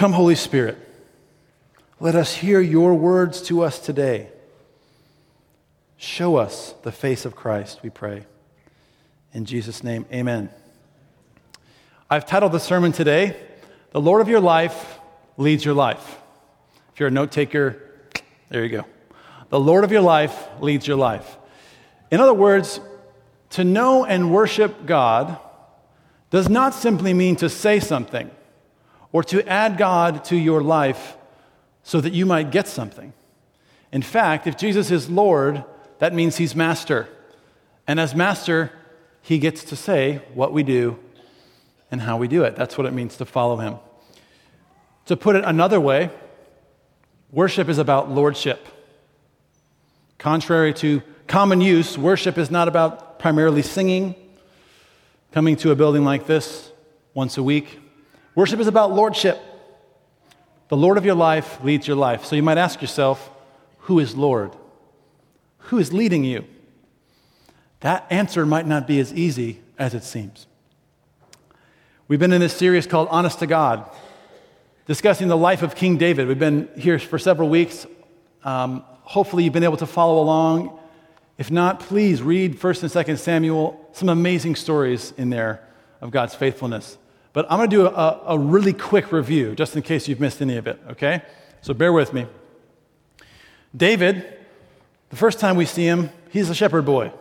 Come, Holy Spirit, let us hear your words to us today. Show us the face of Christ, we pray. In Jesus' name, amen. I've titled the sermon today, The Lord of Your Life Leads Your Life. If you're a note taker, there you go. The Lord of your life leads your life. In other words, to know and worship God does not simply mean to say something or to add God to your life so that you might get something. In fact, if Jesus is Lord, that means he's master. And as master, he gets to say what we do and how we do it. That's what it means to follow him. To put it another way, worship is about lordship. Contrary to common use, worship is not about primarily singing, coming to a building like this once a week. Worship is about lordship. The Lord of your life leads your life. So you might ask yourself, who is Lord? Who is leading you? That answer might not be as easy as it seems. We've been in this series called Honest to God, discussing the life of King David. We've been here for several weeks. Um, hopefully, you've been able to follow along. If not, please read 1st and 2nd Samuel, some amazing stories in there of God's faithfulness. But I'm going to do a, a really quick review, just in case you've missed any of it, okay? So bear with me. David, the first time we see him, he's a shepherd boy.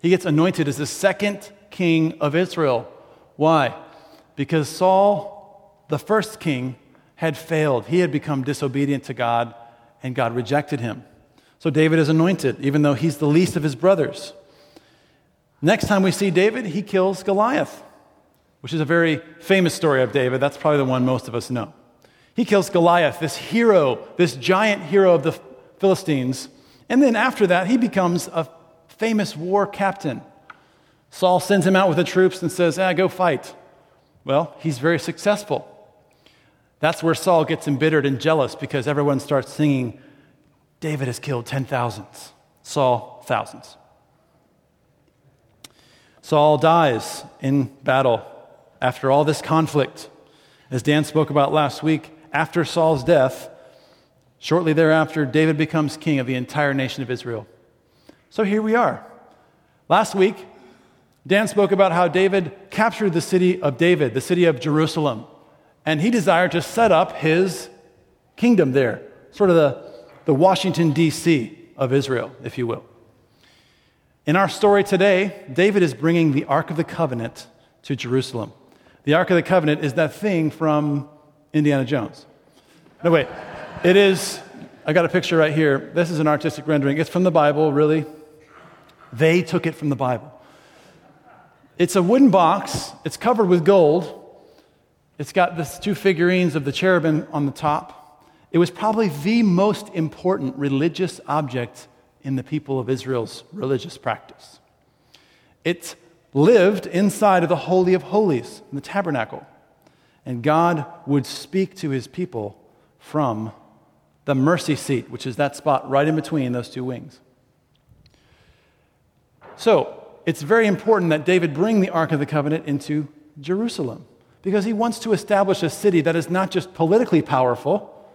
He gets anointed as the second king of Israel. Why? because Saul, the first king, had failed. He had become disobedient to God, and God rejected him. So David is anointed, even though he's the least of his brothers. Next time we see David, he kills Goliath, which is a very famous story of David. That's probably the one most of us know. He kills Goliath, this hero, this giant hero of the Philistines. And then after that, he becomes a famous war captain. Saul sends him out with the troops and says, ah, Go fight. Well, he's very successful. That's where Saul gets embittered and jealous because everyone starts singing, David has killed ten thousands, Saul, thousands. Saul dies in battle after all this conflict. As Dan spoke about last week, after Saul's death, shortly thereafter, David becomes king of the entire nation of Israel. So here we are. Last week, Dan spoke about how David captured the city of David, the city of Jerusalem, and he desired to set up his kingdom there, sort of the, the Washington, D.C. of Israel, if you will. In our story today, David is bringing the Ark of the Covenant to Jerusalem. The Ark of the Covenant is that thing from Indiana Jones. No, wait. It is, I got a picture right here. This is an artistic rendering. It's from the Bible, really. They took it from the Bible. It's a wooden box, it's covered with gold. It's got the two figurines of the cherubim on the top. It was probably the most important religious object in the people of Israel's religious practice. It lived inside of the Holy of Holies, in the tabernacle. And God would speak to his people from the mercy seat, which is that spot right in between those two wings. So, it's very important that David bring the Ark of the Covenant into Jerusalem because he wants to establish a city that is not just politically powerful,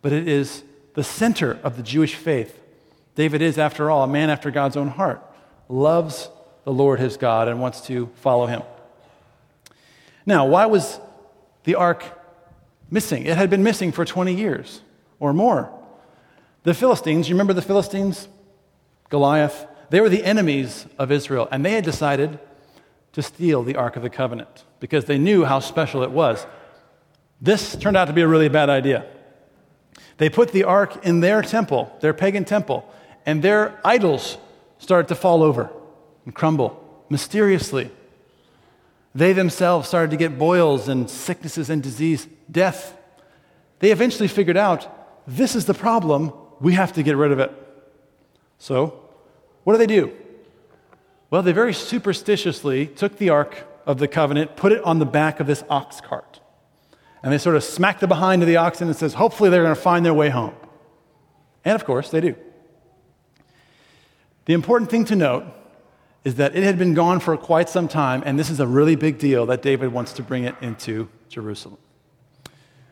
but it is the center of the Jewish faith. David is, after all, a man after God's own heart, loves the Lord his God and wants to follow him. Now, why was the ark missing? It had been missing for 20 years or more. The Philistines, you remember the Philistines? Goliath, they were the enemies of Israel, and they had decided to steal the Ark of the Covenant because they knew how special it was. This turned out to be a really bad idea. They put the ark in their temple, their pagan temple, and their idols started to fall over and crumble mysteriously. They themselves started to get boils and sicknesses and disease, death. They eventually figured out this is the problem, we have to get rid of it. So what do they do? Well, they very superstitiously took the Ark of the Covenant, put it on the back of this ox cart. And they sort of smack the behind of the oxen and says, hopefully they're going to find their way home. And of course, they do. The important thing to note is that it had been gone for quite some time, and this is a really big deal that David wants to bring it into Jerusalem.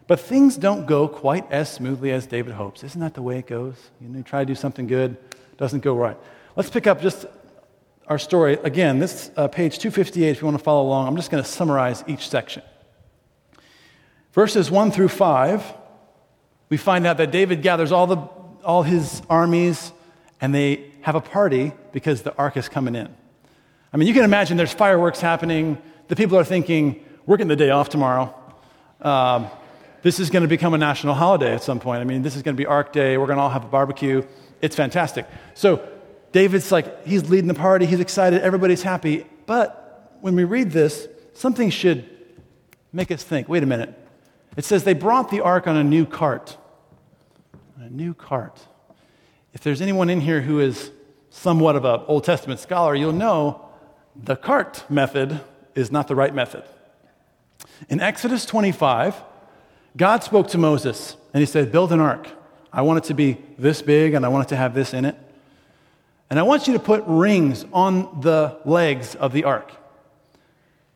But things don't go quite as smoothly as David hopes. Isn't that the way it goes? You, know, you try to do something good, doesn't go right. Let's pick up just our story. Again, this uh, page 258, if you want to follow along, I'm just going to summarize each section. Verses 1 through 5, we find out that David gathers all, the, all his armies and they have a party because the ark is coming in. I mean, you can imagine there's fireworks happening. The people are thinking, we're getting the day off tomorrow. Um, this is going to become a national holiday at some point. I mean, this is going to be Ark Day. We're going to all have a barbecue. It's fantastic. So David's like, he's leading the party. He's excited. Everybody's happy. But when we read this, something should make us think wait a minute. It says they brought the ark on a new cart. A new cart. If there's anyone in here who is somewhat of an Old Testament scholar, you'll know the cart method is not the right method. In Exodus 25, God spoke to Moses and he said, Build an ark. I want it to be this big and I want it to have this in it. And I want you to put rings on the legs of the ark.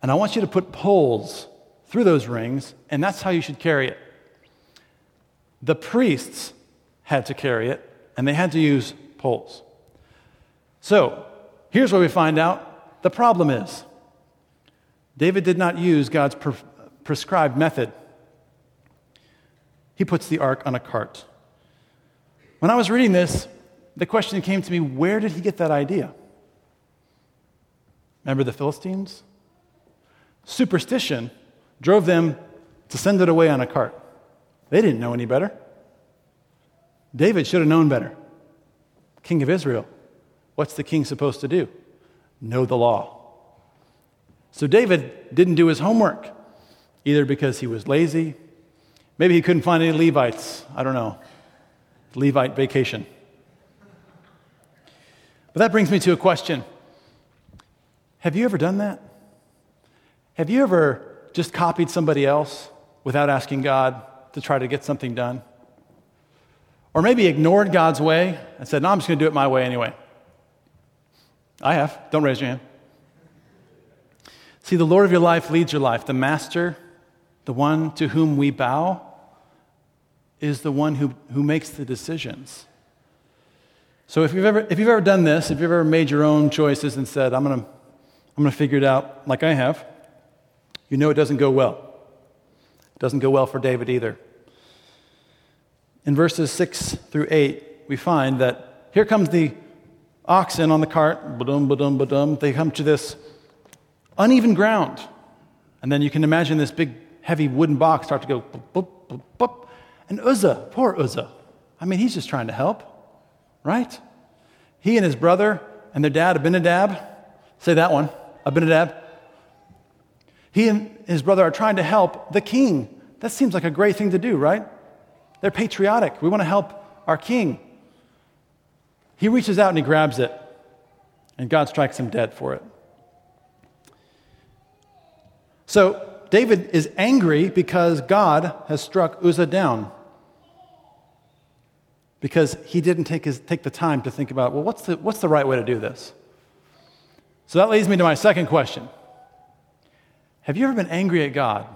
And I want you to put poles through those rings, and that's how you should carry it. The priests had to carry it, and they had to use poles. So, here's where we find out the problem is David did not use God's pre- prescribed method. He puts the ark on a cart. When I was reading this, the question came to me where did he get that idea? Remember the Philistines? Superstition drove them to send it away on a cart. They didn't know any better. David should have known better. King of Israel. What's the king supposed to do? Know the law. So David didn't do his homework, either because he was lazy, maybe he couldn't find any Levites. I don't know. Levite vacation. But that brings me to a question Have you ever done that? Have you ever just copied somebody else without asking God to try to get something done? Or maybe ignored God's way and said, No, I'm just going to do it my way anyway. I have. Don't raise your hand. See, the Lord of your life leads your life. The Master, the one to whom we bow, is the one who, who makes the decisions. So if you've, ever, if you've ever done this, if you've ever made your own choices and said, I'm going to I'm going to figure it out like I have, you know it doesn't go well. It doesn't go well for David either. In verses 6 through 8, we find that here comes the oxen on the cart, ba-dum, ba-dum, ba-dum. They come to this uneven ground. And then you can imagine this big, heavy wooden box start to go boop, boop, boop. And Uzzah, poor Uzzah. I mean, he's just trying to help, right? He and his brother and their dad, Abinadab, say that one, Abinadab. He and his brother are trying to help the king. That seems like a great thing to do, right? They're patriotic. We want to help our king. He reaches out and he grabs it, and God strikes him dead for it. So David is angry because God has struck Uzzah down. Because he didn't take, his, take the time to think about, well, what's the, what's the right way to do this? So that leads me to my second question Have you ever been angry at God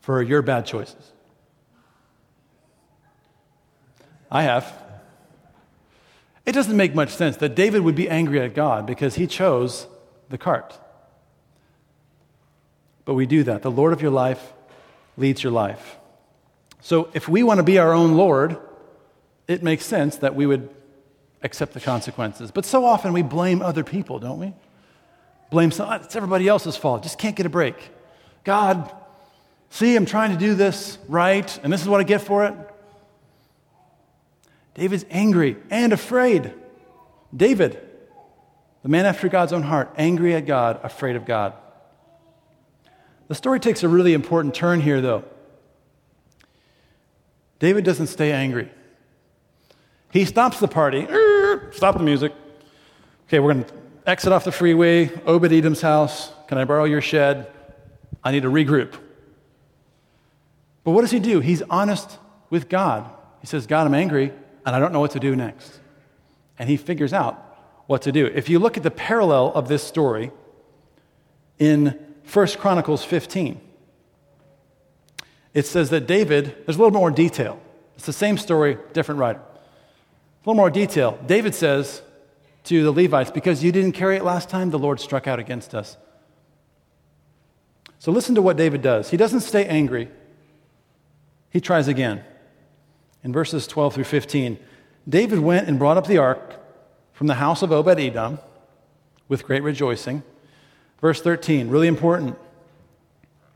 for your bad choices? I have. It doesn't make much sense that David would be angry at God because he chose the cart. But we do that. The Lord of your life leads your life. So if we want to be our own Lord, it makes sense that we would accept the consequences. But so often we blame other people, don't we? Blame some, ah, it's everybody else's fault. Just can't get a break. God, see, I'm trying to do this right, and this is what I get for it. David's angry and afraid. David, the man after God's own heart, angry at God, afraid of God. The story takes a really important turn here, though. David doesn't stay angry. He stops the party. Stop the music. Okay, we're going to exit off the freeway, Obed Edom's house. Can I borrow your shed? I need to regroup. But what does he do? He's honest with God. He says, God, I'm angry, and I don't know what to do next. And he figures out what to do. If you look at the parallel of this story in 1 Chronicles 15. it says that David, there's a little bit more detail. It's the same story, different writer. A little more detail. David says to the Levites, Because you didn't carry it last time, the Lord struck out against us. So listen to what David does. He doesn't stay angry, he tries again. In verses 12 through 15, David went and brought up the ark from the house of Obed Edom with great rejoicing. Verse 13, really important.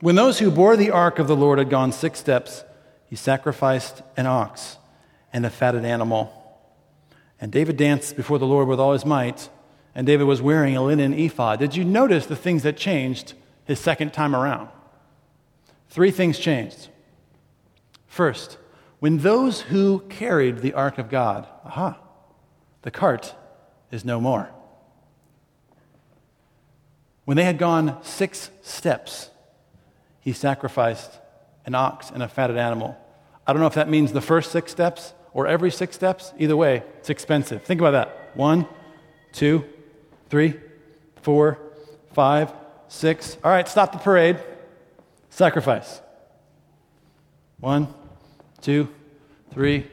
When those who bore the ark of the Lord had gone six steps, he sacrificed an ox and a fatted animal. And David danced before the Lord with all his might, and David was wearing a linen ephod. Did you notice the things that changed his second time around? Three things changed. First, when those who carried the ark of God, aha, the cart is no more. When they had gone six steps, he sacrificed an ox and a fatted animal. I don't know if that means the first six steps or every six steps. Either way, it's expensive. Think about that. One, two, three, four, five, six. All right, stop the parade. Sacrifice. One, two, three,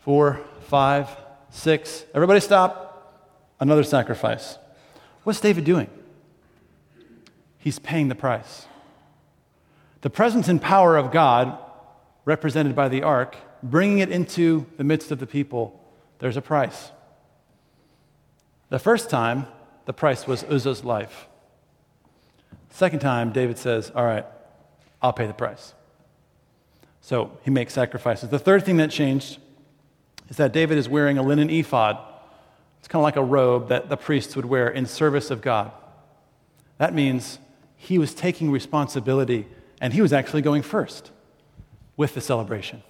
four, five, six. Everybody stop. Another sacrifice. What's David doing? He's paying the price. The presence and power of God, represented by the ark, bringing it into the midst of the people, there's a price. The first time, the price was Uzzah's life. Second time, David says, All right, I'll pay the price. So he makes sacrifices. The third thing that changed is that David is wearing a linen ephod. It's kind of like a robe that the priests would wear in service of God. That means he was taking responsibility and he was actually going first with the celebration.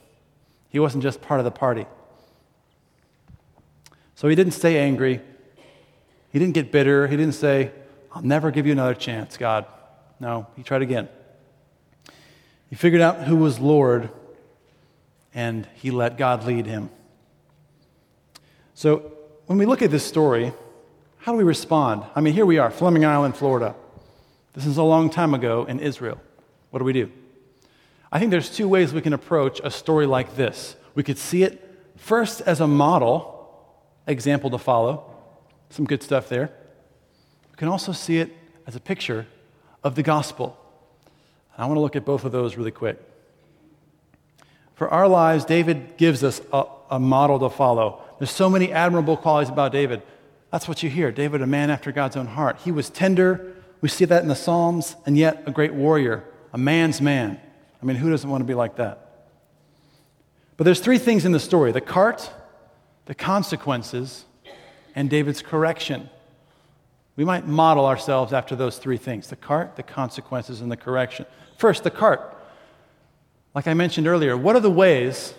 He wasn't just part of the party. So he didn't stay angry. He didn't get bitter. He didn't say, I'll never give you another chance, God. No, he tried again. He figured out who was Lord, and he let God lead him. So when we look at this story, how do we respond? I mean, here we are, Fleming Island, Florida. This is a long time ago in Israel. What do we do? I think there's two ways we can approach a story like this. We could see it first as a model, example to follow, some good stuff there. We can also see it as a picture of the gospel. I want to look at both of those really quick. For our lives, David gives us a, a, model to follow. There's so many admirable qualities about David. That's what you hear. David, a man after God's own heart. He was tender. We see that in the Psalms, and yet a great warrior a man's man. I mean, who doesn't want to be like that? But there's three things in the story the cart, the consequences, and David's correction. We might model ourselves after those three things the cart, the consequences, and the correction. First, the cart. Like I mentioned earlier, what are the ways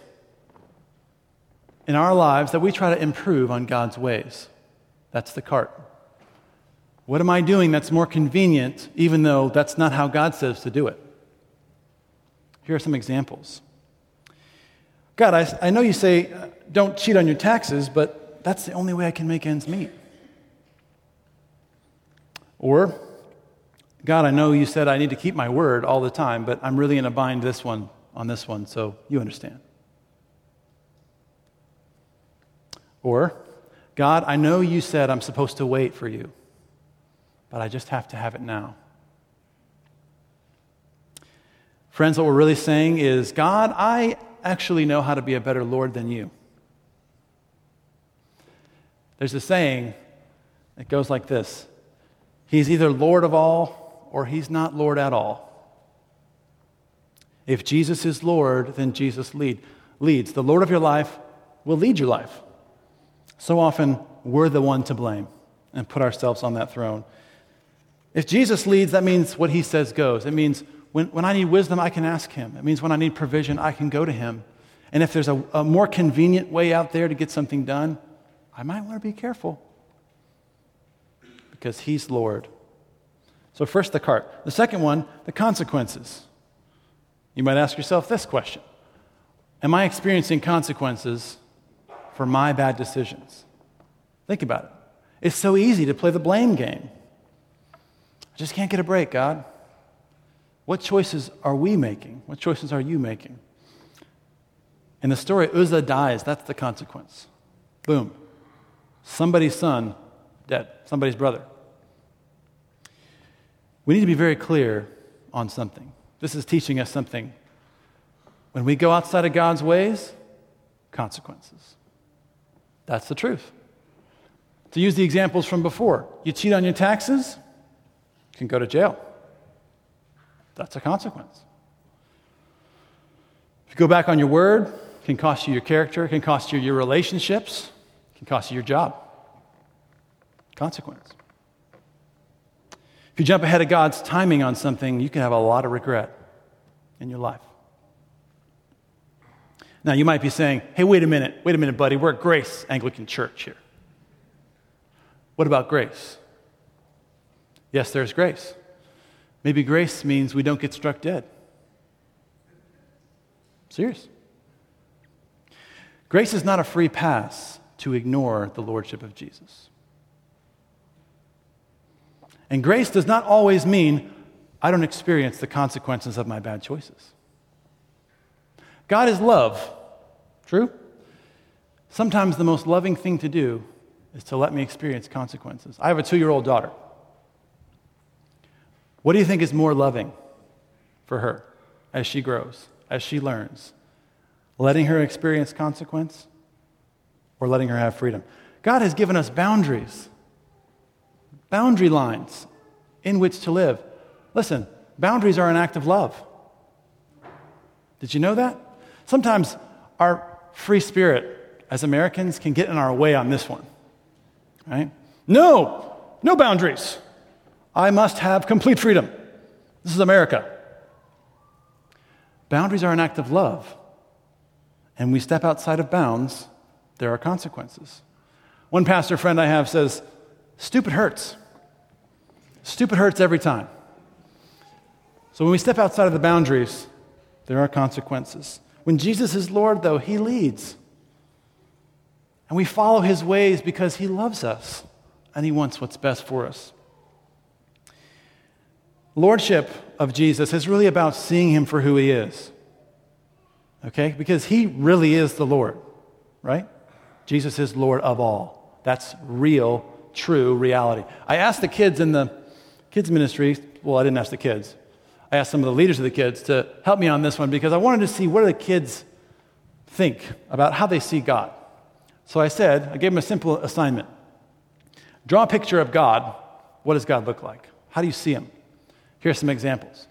in our lives that we try to improve on God's ways? That's the cart. What am I doing that's more convenient, even though that's not how God says to do it? Here are some examples. God, I, I know you say uh, don't cheat on your taxes, but that's the only way I can make ends meet. Or, God, I know you said I need to keep my word all the time, but I'm really in a bind this one on this one, so you understand. Or, God, I know you said I'm supposed to wait for you, but I just have to have it now. Friends, what we're really saying is God, I actually know how to be a better Lord than you. There's a saying that goes like this He's either Lord of all or he's not Lord at all. If Jesus is Lord, then Jesus lead, leads. The Lord of your life will lead your life. So often, we're the one to blame and put ourselves on that throne. If Jesus leads, that means what he says goes. It means when, when I need wisdom, I can ask him. It means when I need provision, I can go to him. And if there's a, a more convenient way out there to get something done, I might want to be careful because he's Lord. So, first, the cart. The second one, the consequences. You might ask yourself this question Am I experiencing consequences for my bad decisions? Think about it. It's so easy to play the blame game. I just can't get a break, God. What choices are we making? What choices are you making? In the story, Uzzah dies. That's the consequence. Boom. Somebody's son dead, somebody's brother. We need to be very clear on something. This is teaching us something. When we go outside of God's ways, consequences. That's the truth. To use the examples from before, you cheat on your taxes, you can go to jail. That's a consequence. If you go back on your word, it can cost you your character, it can cost you your relationships, it can cost you your job. Consequence. If you jump ahead of God's timing on something, you can have a lot of regret in your life. Now, you might be saying, hey, wait a minute, wait a minute, buddy, we're at Grace Anglican Church here. What about grace? Yes, there's grace. Maybe grace means we don't get struck dead. Serious. Grace is not a free pass to ignore the lordship of Jesus. And grace does not always mean I don't experience the consequences of my bad choices. God is love. True? Sometimes the most loving thing to do is to let me experience consequences. I have a two year old daughter. What do you think is more loving for her as she grows, as she learns? Letting her experience consequence or letting her have freedom? God has given us boundaries, boundary lines in which to live. Listen, boundaries are an act of love. Did you know that? Sometimes our free spirit as Americans can get in our way on this one. Right? No, no boundaries. I must have complete freedom. This is America. Boundaries are an act of love. And we step outside of bounds, there are consequences. One pastor friend I have says, Stupid hurts. Stupid hurts every time. So when we step outside of the boundaries, there are consequences. When Jesus is Lord, though, he leads. And we follow his ways because he loves us and he wants what's best for us. Lordship of Jesus is really about seeing him for who he is. Okay? Because he really is the Lord, right? Jesus is Lord of all. That's real, true reality. I asked the kids in the kids' ministry, well, I didn't ask the kids. I asked some of the leaders of the kids to help me on this one because I wanted to see what do the kids think about how they see God. So I said, I gave them a simple assignment. Draw a picture of God. What does God look like? How do you see him? Here are some examples.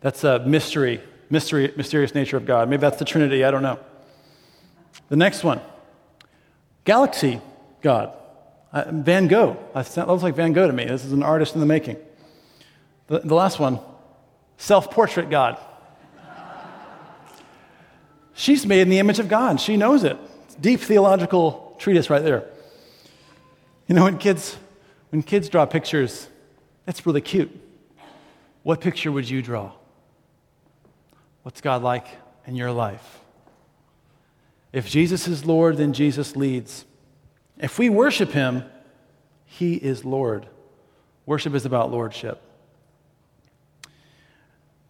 That's a mystery, mystery, mysterious nature of God. Maybe that's the Trinity, I don't know. The next one galaxy God. Uh, Van Gogh. That looks like Van Gogh to me. This is an artist in the making. The, the last one self portrait God. She's made in the image of God. She knows it. Deep theological treatise right there. You know, when kids when kids draw pictures, that's really cute. What picture would you draw? What's God like in your life? If Jesus is Lord, then Jesus leads. If we worship him, he is Lord. Worship is about lordship.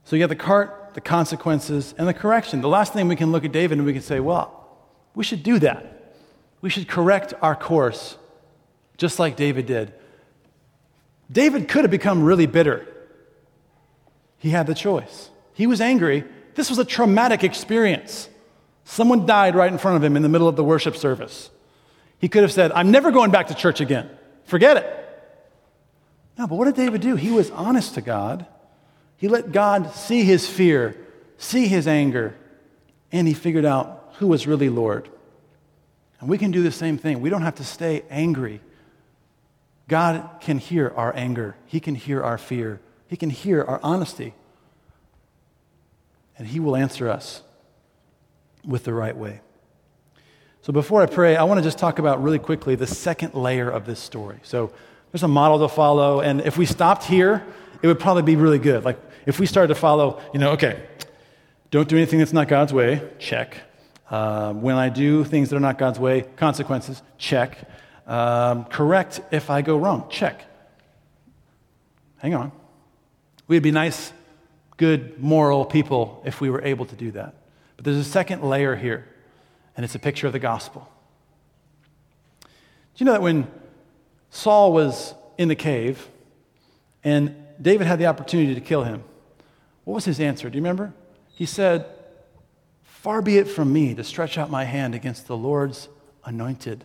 So you have the cart, the consequences, and the correction. The last thing we can look at David and we can say, well, we should do that. We should correct our course, just like David did. David could have become really bitter. He had the choice. He was angry. This was a traumatic experience. Someone died right in front of him in the middle of the worship service. He could have said, I'm never going back to church again. Forget it. No, but what did David do? He was honest to God. He let God see his fear, see his anger, and he figured out who was really Lord. And we can do the same thing. We don't have to stay angry God can hear our anger, He can hear our fear, He can hear our honesty, and He will answer us with the right way. So before I pray, I want to just talk about really quickly the second layer of this story. So there's a model to follow, and if we stopped here, it would probably be really good. Like if we started to follow, you know, okay, don't do anything that's not God's way, check. Uh, when I do things that are not God's way, consequences, check. Um, correct if I go wrong. Check. Hang on. We'd be nice, good, moral people if we were able to do that. But there's a second layer here, and it's a picture of the gospel. Do you know that when Saul was in the cave and David had the opportunity to kill him, what was his answer? Do you remember? He said, Far be it from me to stretch out my hand against the Lord's anointed.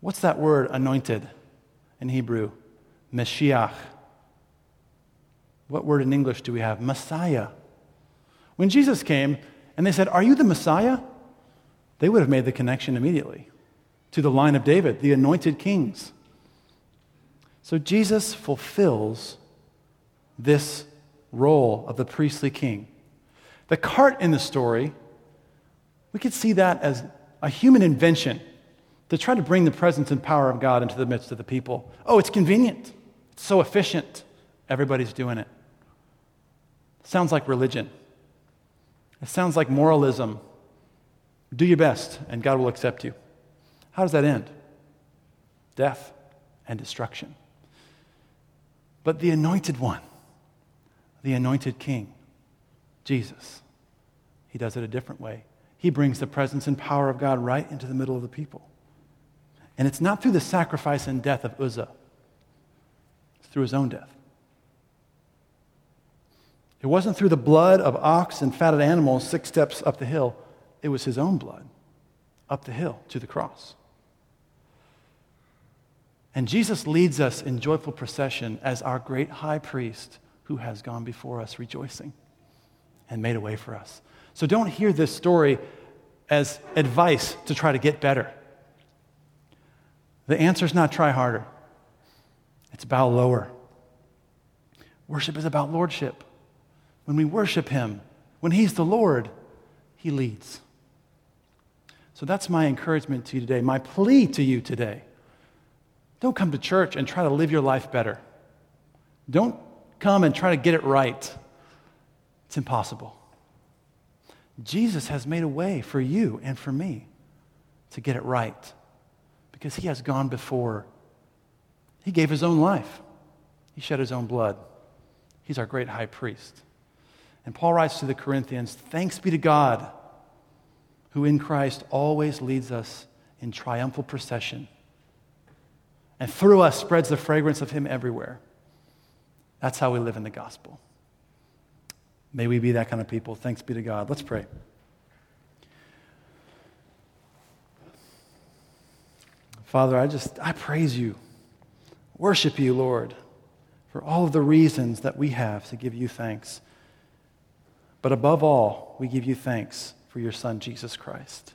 What's that word, anointed, in Hebrew? Mashiach. What word in English do we have? Messiah. When Jesus came and they said, Are you the Messiah? They would have made the connection immediately to the line of David, the anointed kings. So Jesus fulfills this role of the priestly king. The cart in the story, we could see that as a human invention to try to bring the presence and power of God into the midst of the people. Oh, it's convenient. It's so efficient. Everybody's doing it. Sounds like religion. It sounds like moralism. Do your best, and God will accept you. How does that end? Death and destruction. But the anointed one, the anointed king, Jesus, he does it a different way. He brings the presence and power of God right into the middle of the people. And it's not through the sacrifice and death of Uzzah, it's through his own death. It wasn't through the blood of ox and fatted animals six steps up the hill, it was his own blood up the hill to the cross. And Jesus leads us in joyful procession as our great high priest who has gone before us rejoicing and made a way for us. So don't hear this story as advice to try to get better. The answer is not try harder, it's bow lower. Worship is about lordship. When we worship Him, when He's the Lord, He leads. So that's my encouragement to you today, my plea to you today. Don't come to church and try to live your life better. Don't come and try to get it right. It's impossible. Jesus has made a way for you and for me to get it right because he has gone before. He gave his own life, he shed his own blood. He's our great high priest. And Paul writes to the Corinthians Thanks be to God, who in Christ always leads us in triumphal procession, and through us spreads the fragrance of him everywhere. That's how we live in the gospel. May we be that kind of people. Thanks be to God. Let's pray. Father, I just, I praise you, worship you, Lord, for all of the reasons that we have to give you thanks. But above all, we give you thanks for your Son, Jesus Christ,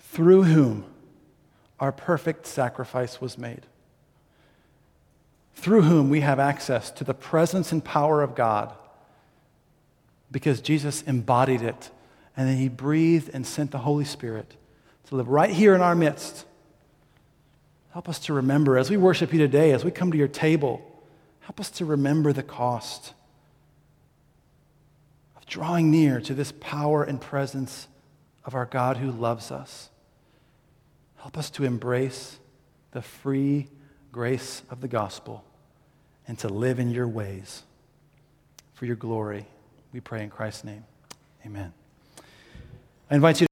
through whom our perfect sacrifice was made, through whom we have access to the presence and power of God because Jesus embodied it. And then he breathed and sent the Holy Spirit to live right here in our midst. Help us to remember as we worship you today, as we come to your table, help us to remember the cost drawing near to this power and presence of our God who loves us. Help us to embrace the free grace of the gospel and to live in your ways for your glory. We pray in Christ's name. Amen. I invite you